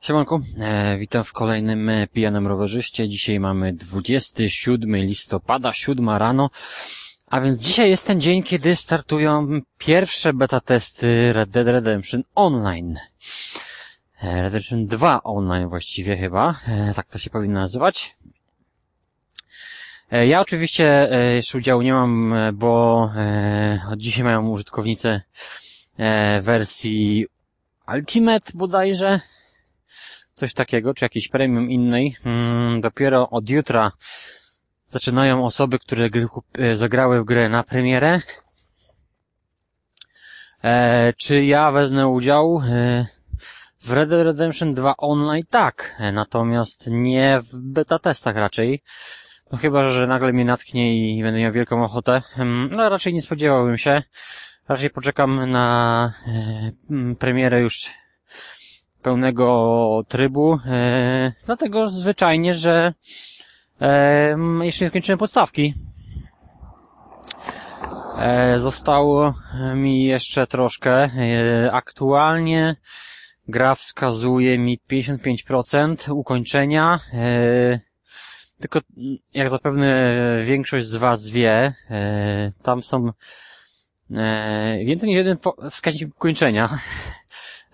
Siemanko, e, witam w kolejnym e, Pijanym Rowerzyście. Dzisiaj mamy 27 listopada, 7 rano, a więc dzisiaj jest ten dzień, kiedy startują pierwsze beta testy Red Dead Redemption Online. E, Redemption 2 Online właściwie chyba, e, tak to się powinno nazywać. E, Ja oczywiście e, jeszcze udziału nie mam, e, bo od dzisiaj mają użytkownicy wersji Ultimate bodajże, coś takiego, czy jakiejś premium innej. Mm, dopiero od jutra zaczynają osoby, które zagrały w grę na premierę. Czy ja wezmę udział w Red Dead Redemption 2 Online? Tak, natomiast nie w beta testach raczej. No chyba, że nagle mnie natknie i będę miał wielką ochotę. No raczej nie spodziewałbym się. Raczej poczekam na premierę już pełnego trybu, e, dlatego zwyczajnie, że jeszcze nie skończyłem podstawki. E, zostało mi jeszcze troszkę. E, aktualnie gra wskazuje mi 55% ukończenia. Tylko mm, jak zapewne większość z Was wie, e, tam są e, więcej niż jeden wskaźnik ukończenia.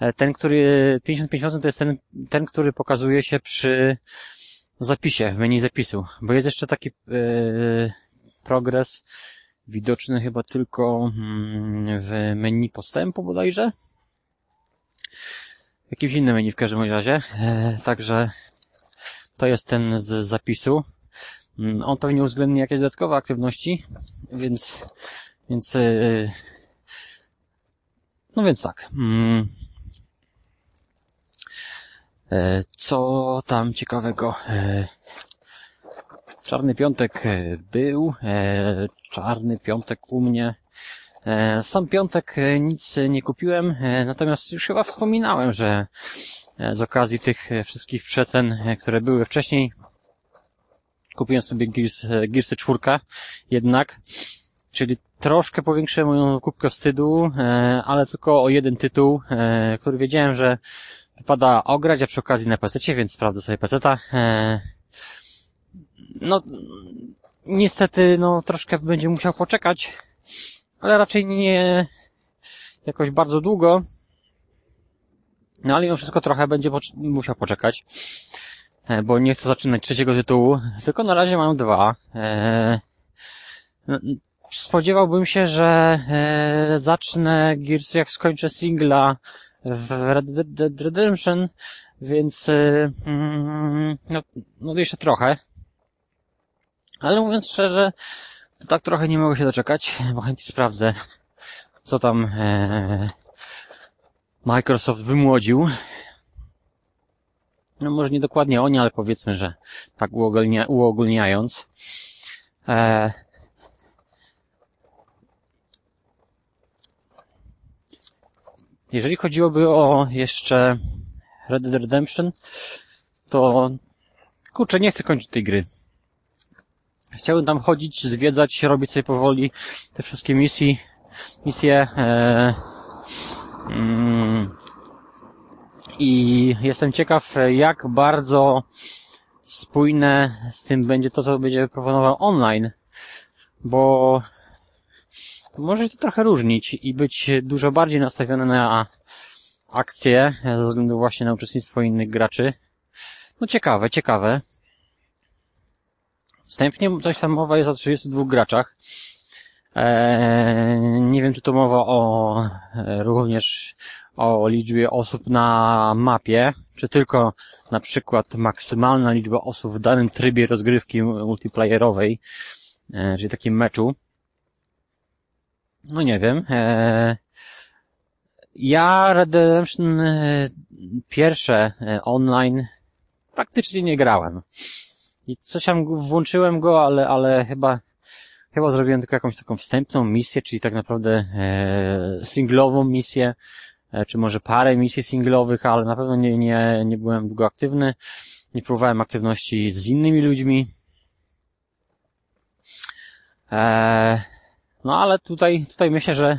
E, Ten, który 55% to jest ten, ten, który pokazuje się przy zapisie, w menu zapisu. Bo jest jeszcze taki e, progres widoczny chyba tylko mm, w menu postępu bodajże. Jakimś innym menu w każdym razie. E, Także to jest ten z zapisu. Mm, On pewnie uwzględni jakieś dodatkowe aktywności, więc, więc, yy, no więc tak. Mm. E, Co tam ciekawego? E, Czarny piątek e, był, czarny piątek u mnie. Sam piątek nic nie kupiłem, natomiast już chyba wspominałem, że z okazji tych e, wszystkich przecen, e, które były wcześniej, kupiłem sobie Gears, e, Gearsy 4 jednak, czyli troszkę powiększyłem moją kubkę wstydu, e, ale tylko o jeden tytuł, e, który wiedziałem, że wypada ograć, a przy okazji na PC, więc sprawdzę sobie PC-ta. E, No, niestety, no, troszkę będzie musiał poczekać, ale raczej nie jakoś bardzo długo. No ale mimo wszystko trochę będzie poc- musiał poczekać, e, bo nie chcę zaczynać trzeciego tytułu, tylko na razie mam dwa. E, no, Spodziewałbym się, że e, zacznę Gears jak skończę singla w Red Dead Redemption, więc e, mm, no, no jeszcze trochę. Ale mówiąc szczerze, to tak trochę nie mogę się doczekać, bo chętnie sprawdzę, co tam e, Microsoft wymłodził. No może nie dokładnie oni, ale powiedzmy, że tak uogólnia, uogólniając. E, jeżeli chodziłoby o jeszcze Red Dead Redemption, to kurczę, nie chcę kończyć tej gry. Chciałbym tam chodzić, zwiedzać, robić sobie powoli te wszystkie misje, misje, i jestem ciekaw, jak bardzo spójne z tym będzie to, co będzie proponował online, bo może się to trochę różnić i być dużo bardziej nastawione na akcje ze względu właśnie na uczestnictwo innych graczy. No ciekawe, ciekawe. Wstępnie coś tam mowa jest o 32 graczach. Eee, nie wiem, czy to mowa o e, również o liczbie osób na mapie, czy tylko na przykład maksymalna liczba osób w danym trybie rozgrywki multiplayerowej, e, czyli takim meczu. No nie wiem. E, ja Redemption e, pierwsze e, online praktycznie nie grałem. I coś tam włączyłem go, ale, ale chyba, chyba zrobiłem tylko jakąś taką wstępną misję, czyli tak naprawdę e, singlową misję, e, czy może parę misji singlowych, ale na pewno nie, nie, nie byłem długo aktywny. Nie próbowałem aktywności z innymi ludźmi. E, no ale tutaj, tutaj myślę, że,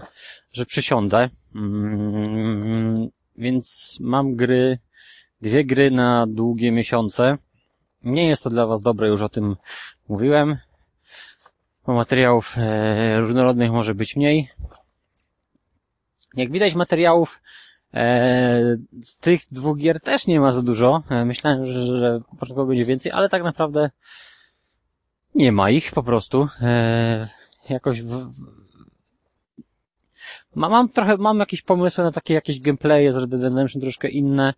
że przysiądę. Mm, więc mam gry, dwie gry na długie miesiące. Nie jest to dla Was dobre, już o tym mówiłem. Bo materiałów e, różnorodnych może być mniej. Jak widać materiałów e, z tych dwóch gier też nie ma za dużo. E, myślałem, że, że początkowo będzie więcej, ale tak naprawdę nie ma ich po prostu. E, jakoś w, ma, mam trochę, mam jakieś pomysły na takie jakieś gameplaye z Red Dead Redemption troszkę inne,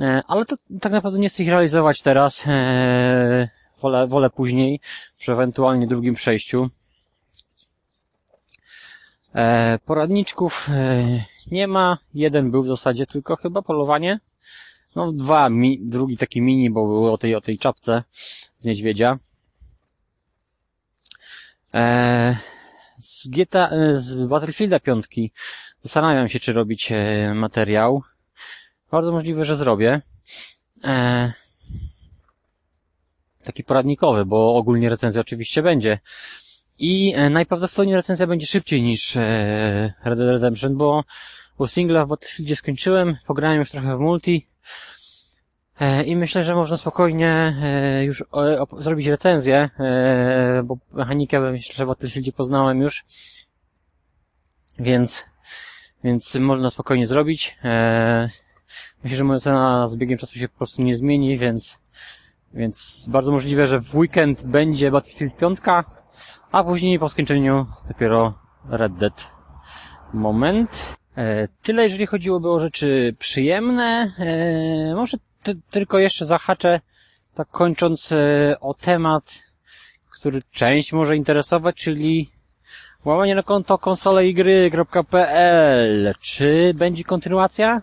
e, ale to tak naprawdę nie chcę ich realizować teraz. E, wolę, wolę później, przy ewentualnie drugim przejściu. E, poradniczków e, nie ma. Jeden był w zasadzie tylko chyba polowanie. No dwa, mi, drugi taki mini, bo był o tej, o tej czapce z niedźwiedzia. E, z GTA, e, z Battlefielda piątki zastanawiam się, czy robić e, materiał. Bardzo możliwe, że zrobię. E, taki poradnikowy, bo ogólnie recenzja oczywiście będzie. I e, najprawdopodobniej recenzja będzie szybciej niż e, Red Dead Redemption, bo, bo singla w Battlefieldzie skończyłem, pograłem już trochę w multi e, i myślę, że można spokojnie już zrobić recenzję, bo mechanikę myślę, że w Battlefieldzie poznałem już, więc więc można spokojnie zrobić. Myślę, że moja cena z biegiem czasu się po prostu nie zmieni, więc więc bardzo możliwe, że w weekend będzie Battlefield 5, a później po skończeniu dopiero Red Dead. Moment. E, tyle jeżeli chodziłoby o rzeczy przyjemne. E, może ty, tylko jeszcze zahaczę, tak kończąc e, o temat, który część może interesować, czyli łamanie na konto konsoleigry.pl. Czy będzie kontynuacja?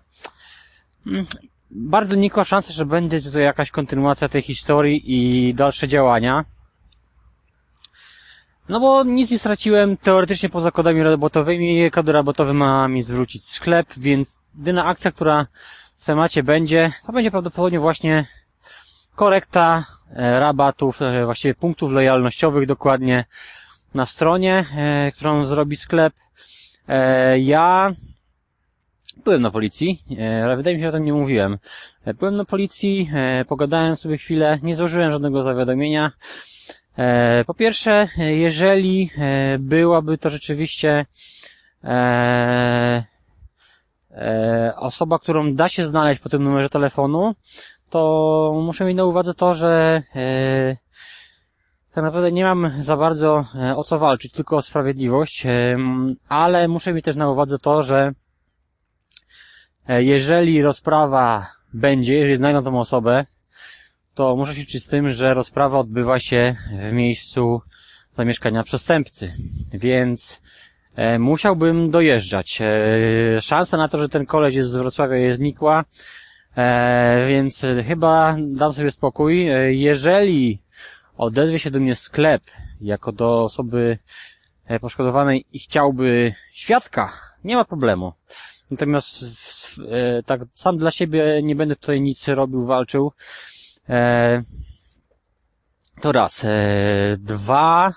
Bardzo nikła szansa, że będzie tutaj jakaś kontynuacja tej historii i dalsze działania. No bo nic nie straciłem teoretycznie poza kodami robotowymi. Kody robotowe ma mi zwrócić sklep, więc jedyna akcja, która w temacie będzie, to będzie prawdopodobnie właśnie korekta e, rabatów, e, właściwie punktów lojalnościowych dokładnie na stronie, e, którą zrobi sklep. Ja byłem na policji, ale wydaje mi się, że o tym nie mówiłem. Byłem na policji, pogadałem sobie chwilę, nie złożyłem żadnego zawiadomienia. E, po pierwsze, jeżeli e, byłaby to rzeczywiście e, osoba, którą da się znaleźć po tym numerze telefonu, to muszę mieć na uwadze to, że tak naprawdę nie mam za bardzo o co walczyć, tylko o sprawiedliwość, ale muszę mieć też na uwadze to, że jeżeli rozprawa będzie, jeżeli znajdą tą osobę, to muszę się liczyć z tym, że rozprawa odbywa się w miejscu zamieszkania przestępcy. Więc e, musiałbym dojeżdżać. E, szansa na to, że ten koleś jest z Wrocławia jest znikła, e, więc chyba dam sobie spokój. E, jeżeli odezwie się do mnie sklep jako do osoby e, poszkodowanej i chciałby świadka, nie ma problemu. Natomiast e, tak sam dla siebie nie będę tutaj nic robił, walczył. E, to raz. E, dwa.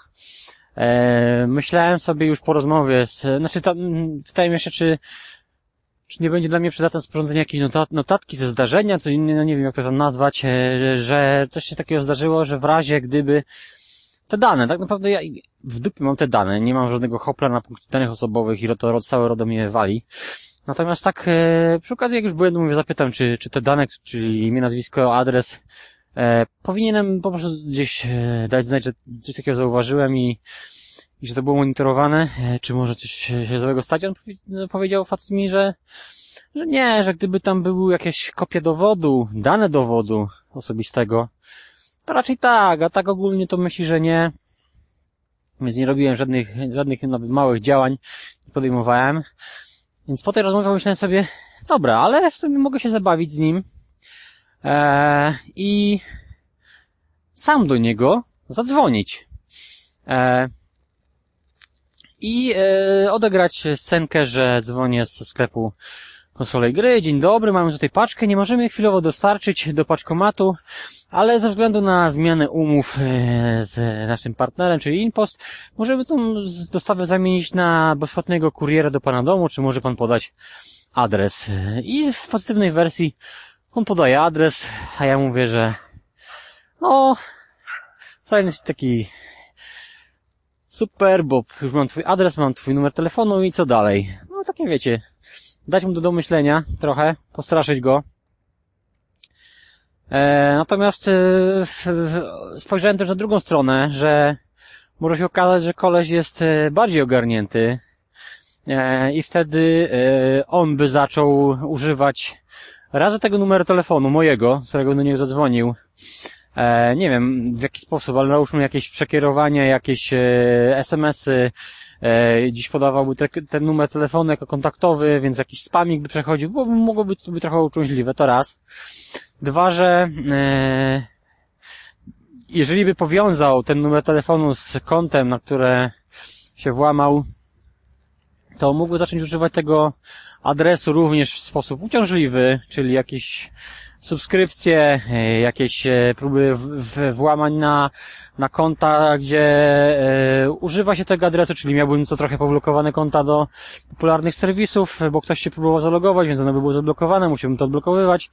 E, myślałem sobie już po rozmowie z, znaczy tam, pytałem jeszcze, czy, czy nie będzie dla mnie przydatne sporządzenie jakiejś notat, notatki ze zdarzenia, co innego, no nie wiem jak to tam nazwać, e, że, że coś się takiego zdarzyło, że w razie gdyby te dane, tak naprawdę ja w dupie mam te dane, nie mam żadnego hopla na punkcie danych osobowych i to całe RODO mnie wali. Natomiast tak, e, przy okazji jak już byłem, mówię, zapytam, czy, czy te dane, czyli imię, nazwisko, adres, e, powinienem po prostu gdzieś e, dać znać, że coś takiego zauważyłem i, i że to było monitorowane, e, czy może coś się złego stać. On no, powiedział facet mi, że, że nie, że gdyby tam były jakieś kopie dowodu, dane dowodu osobistego, to raczej tak, a tak ogólnie to myśli, że nie. Więc nie robiłem żadnych, żadnych nawet małych działań, nie podejmowałem. Więc po tej rozmowie myślałem sobie, dobra, ale w sumie mogę się zabawić z nim eee, i sam do niego zadzwonić. Eee, I e, odegrać scenkę, że dzwonię ze sklepu konsolę gry. Dzień dobry, mamy tutaj paczkę, nie możemy chwilowo dostarczyć do paczkomatu, ale ze względu na zmianę umów e, z naszym partnerem, czyli Inpost, możemy tą dostawę zamienić na bezpłatnego kuriera do pana domu, czy może pan podać adres. I w pozytywnej wersji on podaje adres, a ja mówię, że no, wcale jest taki super, bo już mam twój adres, mam twój numer telefonu i co dalej? No takie wiecie, dać mu do domyślenia trochę, postraszyć go. E, natomiast e, spojrzałem też na drugą stronę, że może się okazać, że koleś jest e, bardziej ogarnięty. E, i wtedy e, on by zaczął używać razy tego numeru telefonu mojego, z którego do niego zadzwonił, e, nie wiem w jaki sposób, ale nałóżmy jakieś przekierowanie, jakieś e, SMS-y, e, dziś podawałby te, ten numer telefonu jako kontaktowy, więc jakiś spamik by przechodził, bo mogłoby to być trochę uciążliwe, to raz. Dwa, że e, jeżeli by powiązał ten numer telefonu z kontem, na które się włamał, to mógłby zacząć używać tego adresu również w sposób uciążliwy, czyli jakieś subskrypcje, e, jakieś e, próby w, w, włamań na, na konta, gdzie e, używa się tego adresu, czyli miałbym co trochę poblokowane konta do popularnych serwisów, bo ktoś się próbował zalogować, więc ono by było zablokowane, musiałbym to odblokowywać.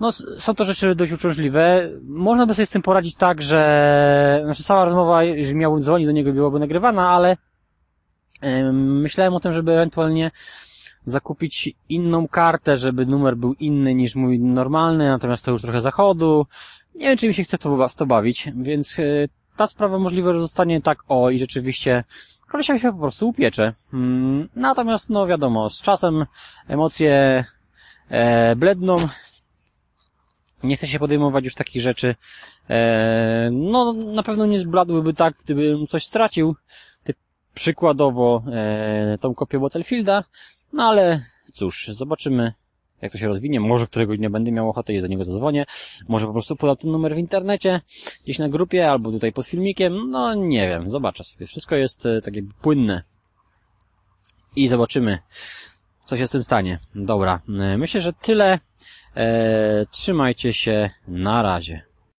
No, są to rzeczy dość uciążliwe. Można by sobie z tym poradzić tak, że, znaczy cała rozmowa, jeżeli miałbym dzwonić do niego, byłaby nagrywana, ale em, myślałem o tym, żeby ewentualnie zakupić inną kartę, żeby numer był inny niż mój normalny, natomiast to już trochę zachodu. Nie wiem, czy mi się chce w to, bawić, więc e, ta sprawa możliwe, że zostanie tak o i rzeczywiście kolesia się po prostu upiecze. Mm, Natomiast, no wiadomo, z czasem emocje e, bledną, nie chcę się podejmować już takich rzeczy. E, no, na pewno nie zbladłyby tak, gdybym coś stracił. Typ, przykładowo e, tą kopię Battlefielda. No ale cóż, zobaczymy jak to się rozwinie. Może któregoś dnia będę miał ochotę i do niego zadzwonię. Może po prostu podam ten numer w internecie, gdzieś na grupie, albo tutaj pod filmikiem. No nie wiem, zobaczę sobie. Wszystko jest e, tak jakby płynne. I zobaczymy, co się z tym stanie. Dobra, e, myślę, że tyle. E, trzymajcie się, na razie.